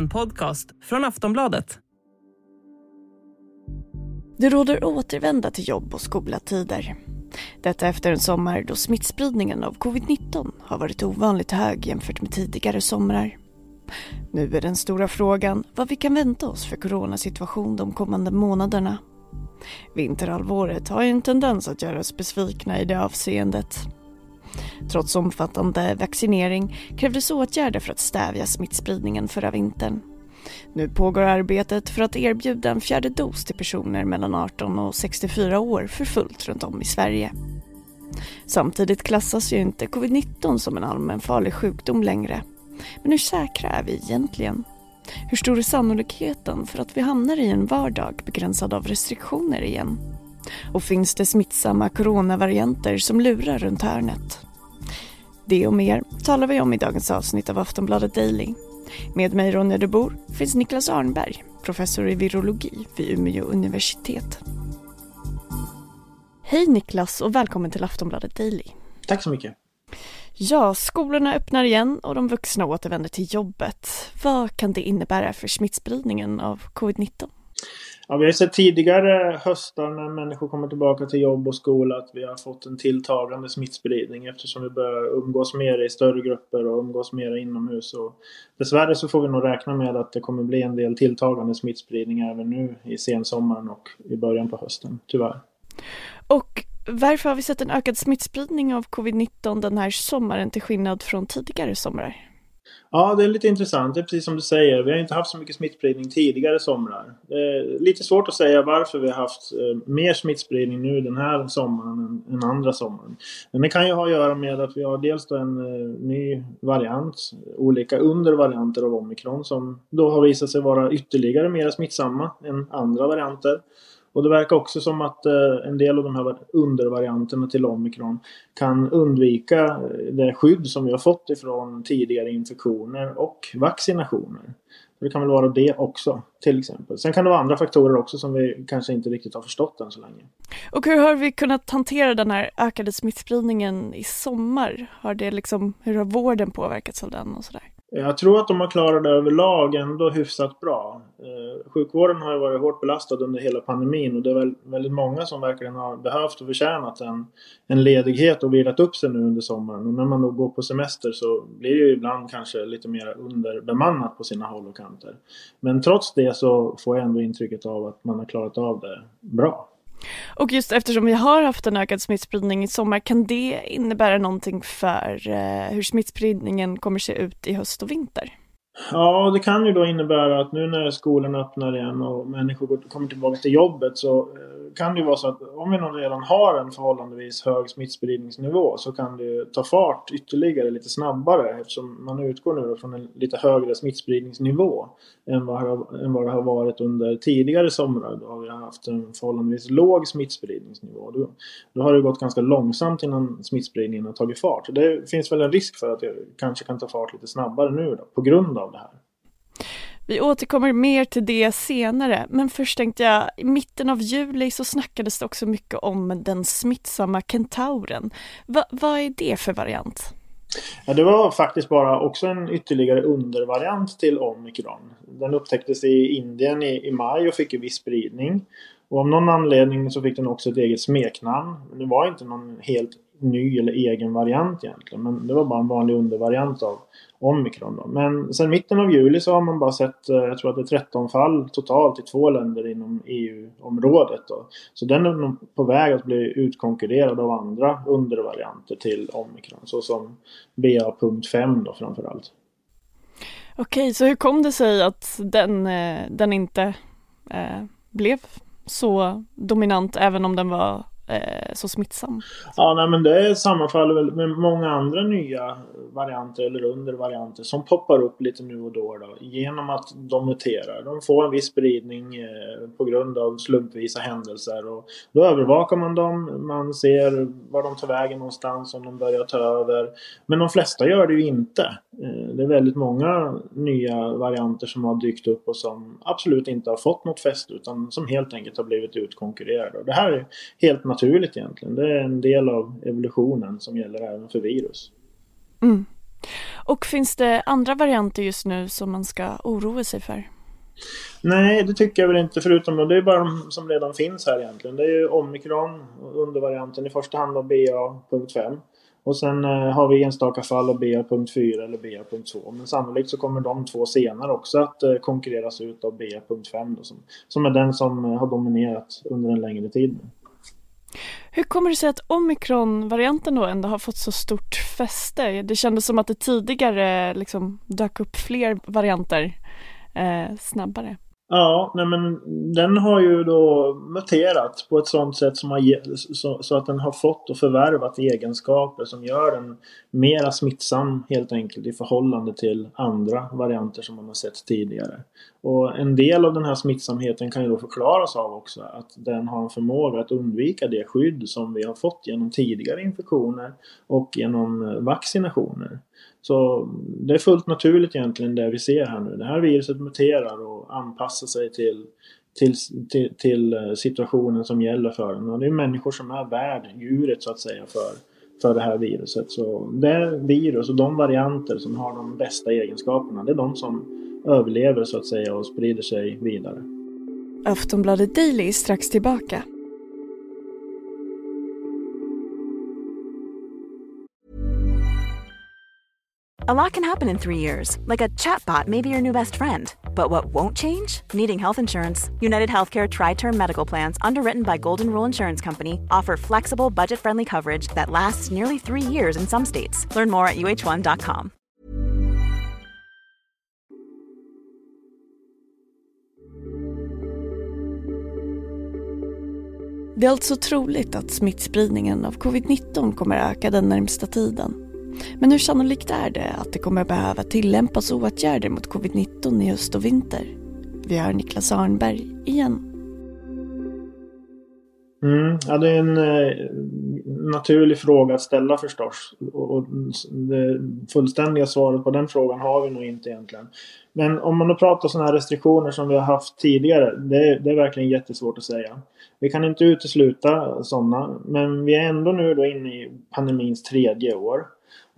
En podcast från Aftonbladet. Det råder återvända till jobb och skolatider. Detta efter en sommar då smittspridningen av covid-19 har varit ovanligt hög jämfört med tidigare somrar. Nu är den stora frågan vad vi kan vänta oss för coronasituation de kommande månaderna. Vinterhalvåret har ju en tendens att göra oss besvikna i det avseendet. Trots omfattande vaccinering krävdes åtgärder för att stävja smittspridningen förra vintern. Nu pågår arbetet för att erbjuda en fjärde dos till personer mellan 18 och 64 år för fullt runt om i Sverige. Samtidigt klassas ju inte covid-19 som en allmänfarlig sjukdom längre. Men hur säkra är vi egentligen? Hur stor är sannolikheten för att vi hamnar i en vardag begränsad av restriktioner igen? Och finns det smittsamma coronavarianter som lurar runt hörnet? Det och mer talar vi om i dagens avsnitt av Aftonbladet Daily. Med mig Ronja de Bor finns Niklas Arnberg, professor i virologi vid Umeå universitet. Hej Niklas och välkommen till Aftonbladet Daily. Tack så mycket. Ja, skolorna öppnar igen och de vuxna återvänder till jobbet. Vad kan det innebära för smittspridningen av covid-19? Ja, vi har sett tidigare höstar när människor kommer tillbaka till jobb och skola att vi har fått en tilltagande smittspridning eftersom vi börjar umgås mer i större grupper och umgås mer inomhus. Och dessvärre så får vi nog räkna med att det kommer bli en del tilltagande smittspridning även nu i sensommaren och i början på hösten, tyvärr. Och varför har vi sett en ökad smittspridning av covid-19 den här sommaren till skillnad från tidigare somrar? Ja, det är lite intressant. Det är precis som du säger. Vi har inte haft så mycket smittspridning tidigare somrar. Det är lite svårt att säga varför vi har haft eh, mer smittspridning nu den här sommaren än, andra sommaren. Men det kan ju ha att göra med att vi har dels då en eh, ny variant, olika undervarianter av omikron som då har visat sig vara ytterligare mer smittsamma än andra varianter. Och det verkar också som att eh, en del av de här undervarianterna till omikron kan undvika eh, det skydd som vi har fått ifrån tidigare infektioner och vaccinationer. Det kan väl vara det också till exempel. Sen kan det vara andra faktorer också som vi kanske inte riktigt har förstått än så länge. Och hur har vi kunnat hantera den här ökade smittspridningen i sommar? Har det liksom, hur har vården påverkats av den och sådär? Jag tror att de har klarat det överlag ändå hyfsat bra. Eh, sjukvården har ju varit hårt belastad under hela pandemin och det är väldigt många som verkligen har behövt och förtjänat en, en ledighet och vilat upp sig nu under sommaren. Och när man då går på semester så blir det ju ibland kanske lite mer underbemannat på sina håll och kanter. Men trots det så får jag ändå intrycket av att man har klarat av det bra. Och just eftersom vi har haft en ökad smittspridning i sommar, kan det innebära någonting för eh, hur smittspridningen kommer se ut i höst och vinter? Ja, det kan ju då innebära att nu när skolorna öppnar igen och människor kommer tillbaka till jobbet så eh, kan det ju vara så att om vi redan har en förhållandevis hög smittspridningsnivå så kan det ta fart ytterligare lite snabbare eftersom man utgår nu från en lite högre smittspridningsnivå än vad, än vad det har varit under tidigare somrar. Då har vi haft en förhållandevis låg smittspridningsnivå. Då, då har det gått ganska långsamt innan smittspridningen har tagit fart. Det finns väl en risk för att det kanske kan ta fart lite snabbare nu då, på grund av det här. Vi återkommer mer till det senare, men först tänkte jag, i mitten av juli så snackades det också mycket om den smittsamma kentauren. Va, vad är det för variant? Ja, det var faktiskt bara också en ytterligare undervariant till omikron. Den upptäcktes i Indien i, i maj och fick en viss spridning. Och av någon anledning så fick den också ett eget smeknamn. Det var inte någon helt ny eller egen variant egentligen. Men det var bara en vanlig undervariant av omikron. Då. Men sen mitten av juli så har man bara sett, eh, jag tror att det är 13 fall totalt i två länder inom EU-området. Då. Så den är nog på väg att bli utkonkurrerad av andra undervarianter till omikron. Såsom BA.5 då framförallt. Okej, så hur kom det sig att den, eh, den inte eh, blev så dominant även om den var eh, så smittsam. Ja, nej, men det sammanfaller väl med många andra nya varianter eller undervarianter som poppar upp lite nu och då, då genom att de muterar. De får en viss spridning eh, på grund av slumpvisa händelser och då övervakar man dem. Man ser var de tar vägen någonstans om de börjar ta över. Men de flesta gör det ju inte. Det är väldigt många nya varianter som har dykt upp och som absolut inte har fått något fäste utan som helt enkelt har blivit utkonkurrerade. Och det här är helt naturligt egentligen. Det är en del av evolutionen som gäller även för virus. Mm. Och finns det andra varianter just nu som man ska oroa sig för? Nej, det tycker jag väl inte. Förutom det är bara de som redan finns här egentligen. Det är ju omikron, undervarianten i första hand av BA.5. Och sen eh, har vi enstaka fall av BA.4 eller BA.2. Men sannolikt så kommer de två senare också att eh, konkurreras ut av BA.5 då, som, som är den som eh, har dominerat under en längre tid. Hur kommer det sig att omikron-varianten då ändå har fått så stort fäste? Det kändes som att det tidigare liksom dök upp fler varianter eh, snabbare. Ja, nej men den har ju då muterat på ett sådant sätt som har, så, så, att den har fått och förvärvat egenskaper som gör den mera smittsam helt enkelt i förhållande till andra varianter som man har sett tidigare. Och en del av den här smittsamheten kan ju då förklaras av också att den har en förmåga att undvika det skydd som vi har fått genom tidigare infektioner och genom vaccinationer. Så det är fullt naturligt egentligen det vi ser här nu. Det här viruset muterar och anpassar sig till, till, till, till eh, situationen som gäller för den. Och det är människor som är värd djuret så att säga för, för det här viruset. Så det virus och de varianter som har de bästa egenskaperna, det är de som överlever så att säga och sprider sig vidare. Aftonbladet Daily är strax tillbaka. A lot can happen in three years, like a chatbot may be your new best friend. But what won't change? Needing health insurance. United Healthcare Tri Term Medical Plans, underwritten by Golden Rule Insurance Company, offer flexible, budget friendly coverage that lasts nearly three years in some states. Learn more at uh1.com. Det är alltså troligt att smittspridningen av covid-19 kommer öka den närmsta tiden. Men hur sannolikt är det att det kommer behöva tillämpas åtgärder mot covid-19 i höst och vinter? Vi hör Niklas Arnberg igen. Mm, ja, det är en eh, naturlig fråga att ställa förstås. Och, och det fullständiga svaret på den frågan har vi nog inte egentligen. Men om man då pratar sådana här restriktioner som vi har haft tidigare. Det, det, är verkligen jättesvårt att säga. Vi kan inte utesluta sådana. Men vi är ändå nu då inne i pandemins tredje år.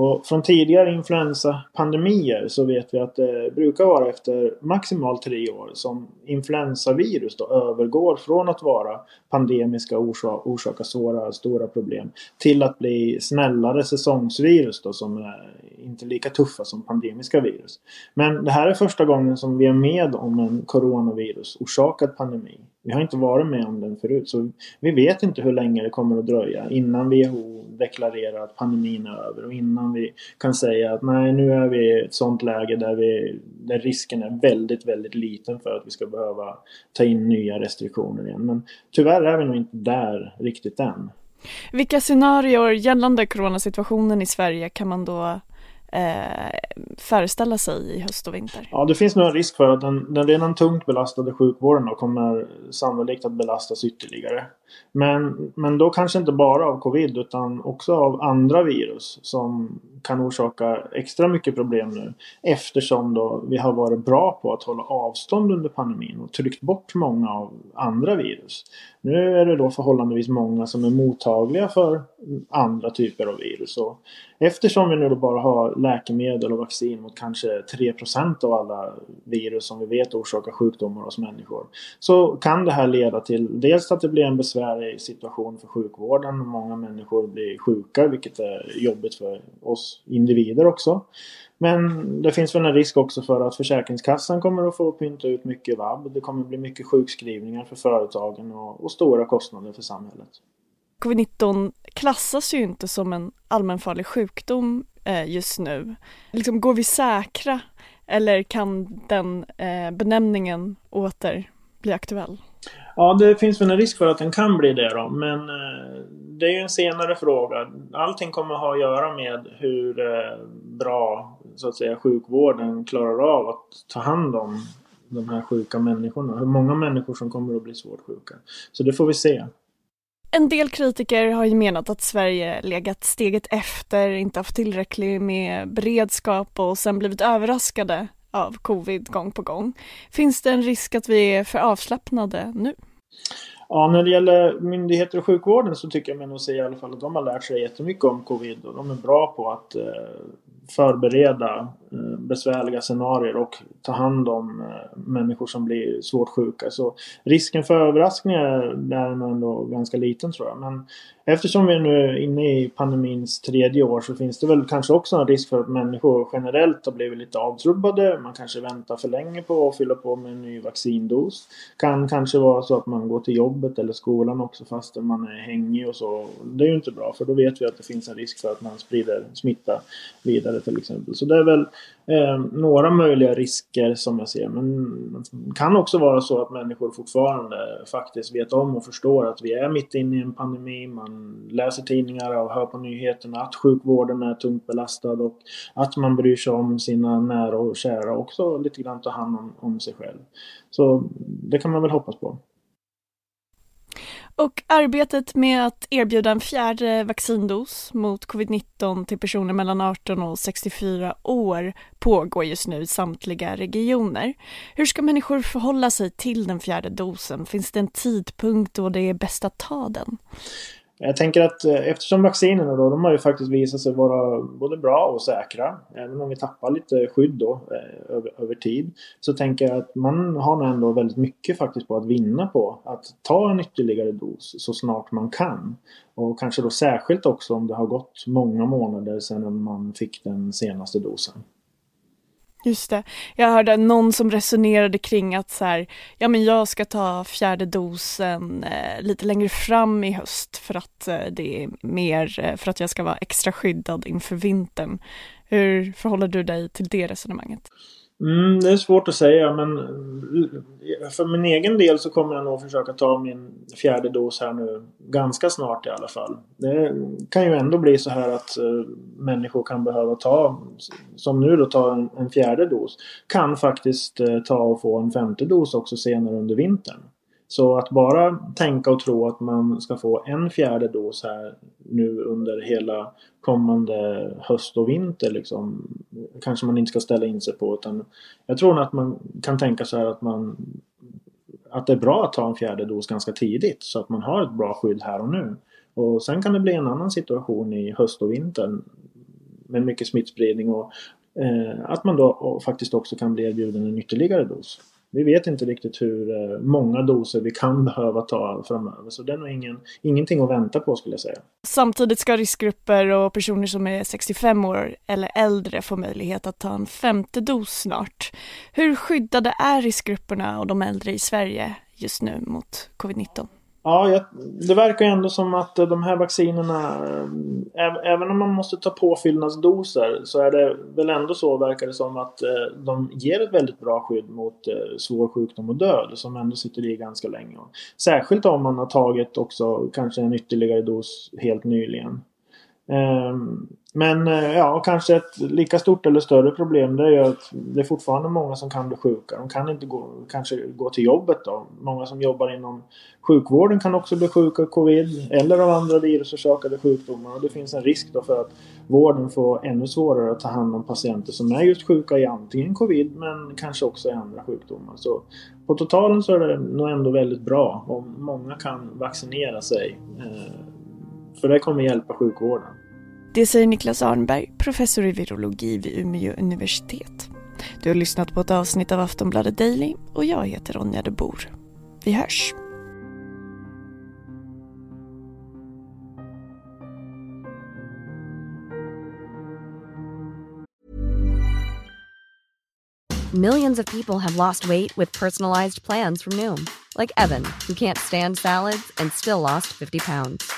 Och från tidigare influensapandemier så vet vi att det brukar vara efter maximalt tre år som influensavirus då övergår från att vara pandemiska och orsaka svåra, stora problem till att bli snällare säsongsvirus då som är inte lika tuffa som pandemiska virus. Men det här är första gången som vi är med om en coronavirus orsakad pandemi. Vi har inte varit med om den förut så vi vet inte hur länge det kommer att dröja innan WHO deklarerar att pandemin är över och innan vi kan säga att nej nu är vi i ett sånt läge där, vi, där risken är väldigt väldigt liten för att vi ska behöva ta in nya restriktioner igen. Men tyvärr är vi nog inte där riktigt än. Vilka scenarier gällande coronasituationen i Sverige kan man då eh, föreställa sig i höst och vinter? Ja, det finns nog en risk för att den, den redan tungt belastade sjukvården då kommer sannolikt att belastas ytterligare. Men, men då kanske inte bara av covid utan också av andra virus som kan orsaka extra mycket problem nu. Eftersom då vi har varit bra på att hålla avstånd under pandemin och tryckt bort många av andra virus. Nu är det då förhållandevis många som är mottagliga för andra typer av virus. Och eftersom vi nu då bara har läkemedel och vaccin mot kanske 3% av alla virus som vi vet orsakar sjukdomar hos människor. Så kan det här leda till dels att det blir en besvärlig situation för sjukvården. Många människor blir sjuka vilket är jobbigt för oss individer också. Men det finns väl en risk också för att Försäkringskassan kommer att få pynta ut mycket vab. Det kommer bli mycket sjukskrivningar för företagen och, och stora kostnader för samhället. Covid-19 klassas ju inte som en allmänfarlig sjukdom eh, just nu. Liksom, går vi säkra eller kan den eh, benämningen åter bli aktuell? Ja, det finns väl en risk för att den kan bli det då. Men eh, det är ju en senare fråga. Allting kommer att ha att göra med hur eh, bra så att säga sjukvården klarar av att ta hand om de här sjuka människorna. Hur många människor som kommer att bli svårt sjuka. Så det får vi se. En del kritiker har ju menat att Sverige legat steget efter, inte haft tillräckligt med beredskap och sen blivit överraskade av covid gång på gång. Finns det en risk att vi är för avslappnade nu? Ja, när det gäller myndigheter och sjukvården så tycker jag mig nog se i alla fall att de har lärt sig jättemycket om covid och de är bra på att eh, förbereda Eh, besvärliga scenarier och ta hand om eh, människor som blir svårt sjuka. Så risken för överraskningar är nog ändå ganska liten tror jag. Men eftersom vi nu är inne i pandemins tredje år så finns det väl kanske också en risk för att människor generellt har blivit lite avtrubbade. Man kanske väntar för länge på att fylla på med en ny vaccindos. Kan kanske vara så att man går till jobbet eller skolan också fastän man är hängig och så. Det är ju inte bra för då vet vi att det finns en risk för att man sprider smitta vidare till exempel. Så det är väl eh, några möjliga risker som jag ser. Men det kan också vara så att människor fortfarande faktiskt vet om och förstår att vi är mitt inne i en pandemi. Man läser tidningar och hör på nyheterna att sjukvården är tungt belastad och att man bryr sig om sina nära och kära också lite grann ta hand om, om sig själv. Så det kan man väl hoppas på. Och arbetet med att erbjuda en fjärde vaccindos mot covid-19 till personer mellan 18 och 64 år pågår just nu i samtliga regioner. Hur ska människor förhålla sig till den fjärde dosen? Finns det en tidpunkt då det är bäst att ta den? Jag tänker att eh, eftersom vaccinerna då, de har ju faktiskt visat sig vara både bra och säkra. Även om vi tappar lite skydd då eh, över, över, tid. Så tänker jag att man har nog ändå väldigt mycket faktiskt på att vinna på att ta en ytterligare dos så snart man kan. Och kanske då särskilt också om det har gått många månader sedan man fick den senaste dosen. Just det. Jag hörde någon som resonerade kring att så här, ja men jag ska ta fjärde dosen eh, lite längre fram i höst för att eh, det är mer, eh, för att jag ska vara extra skyddad inför vintern. Hur förhåller du dig till det resonemanget? Mm, det är svårt att säga men eh, för min egen del så kommer jag nog försöka ta min fjärde dos här nu ganska snart i alla fall. Det kan ju ändå bli så här att eh, människor kan behöva ta, som nu då ta en, en fjärde dos, kan faktiskt eh, ta och få en femte dos också senare under vintern. Så att bara tänka och tro att man ska få en fjärde dos här nu under hela kommande höst och vinter liksom kanske man inte ska ställa in sig på utan jag tror att man kan tänka så här att man att det är bra att ta en fjärde dos ganska tidigt så att man har ett bra skydd här och nu. Och sen kan det bli en annan situation i höst och vinter med mycket smittspridning och eh, att man då faktiskt också kan bli erbjuden en ytterligare dos vi vet inte riktigt hur eh, många doser vi kan behöva ta framöver. Så det är nog ingen, ingenting att vänta på skulle jag säga. Samtidigt ska riskgrupper och personer som är 65 år eller äldre få möjlighet att ta en femte dos snart. Hur skyddade är riskgrupperna och de äldre i Sverige just nu mot covid-19? Ja, jag, det verkar ändå som att de här vaccinerna, eh, äv, även om man måste ta påfyllnadsdoser, så är det väl ändå så, verkar det som, att eh, de ger ett väldigt bra skydd mot eh, svår sjukdom och död, som ändå sitter i ganska länge. Särskilt om man har tagit också kanske en ytterligare dos helt nyligen. Ehm, men eh, ja, kanske ett lika stort eller större problem det är ju att det är fortfarande många som kan bli sjuka. De kan inte gå, kanske gå till jobbet då. Många som jobbar inom sjukvården kan också bli sjuka av covid eller av andra virusorsakade sjukdomar. Och det finns en risk då för att vården får ännu svårare att ta hand om patienter som är just sjuka i antingen covid men kanske också i andra sjukdomar. Så på totalen så är det nog ändå väldigt bra om många kan vaccinera sig. Eh, för det kommer hjälpa sjukvården. Det säger Niklas Arnberg, professor i virologi vid Umeå universitet. Du har lyssnat på ett avsnitt av Aftonbladet Daily och jag heter Ronja de Bor. Vi hörs! Millions of people have lost weight with personalized plans from Noom. Like Evan, who can't stand salads and still lost 50 pounds.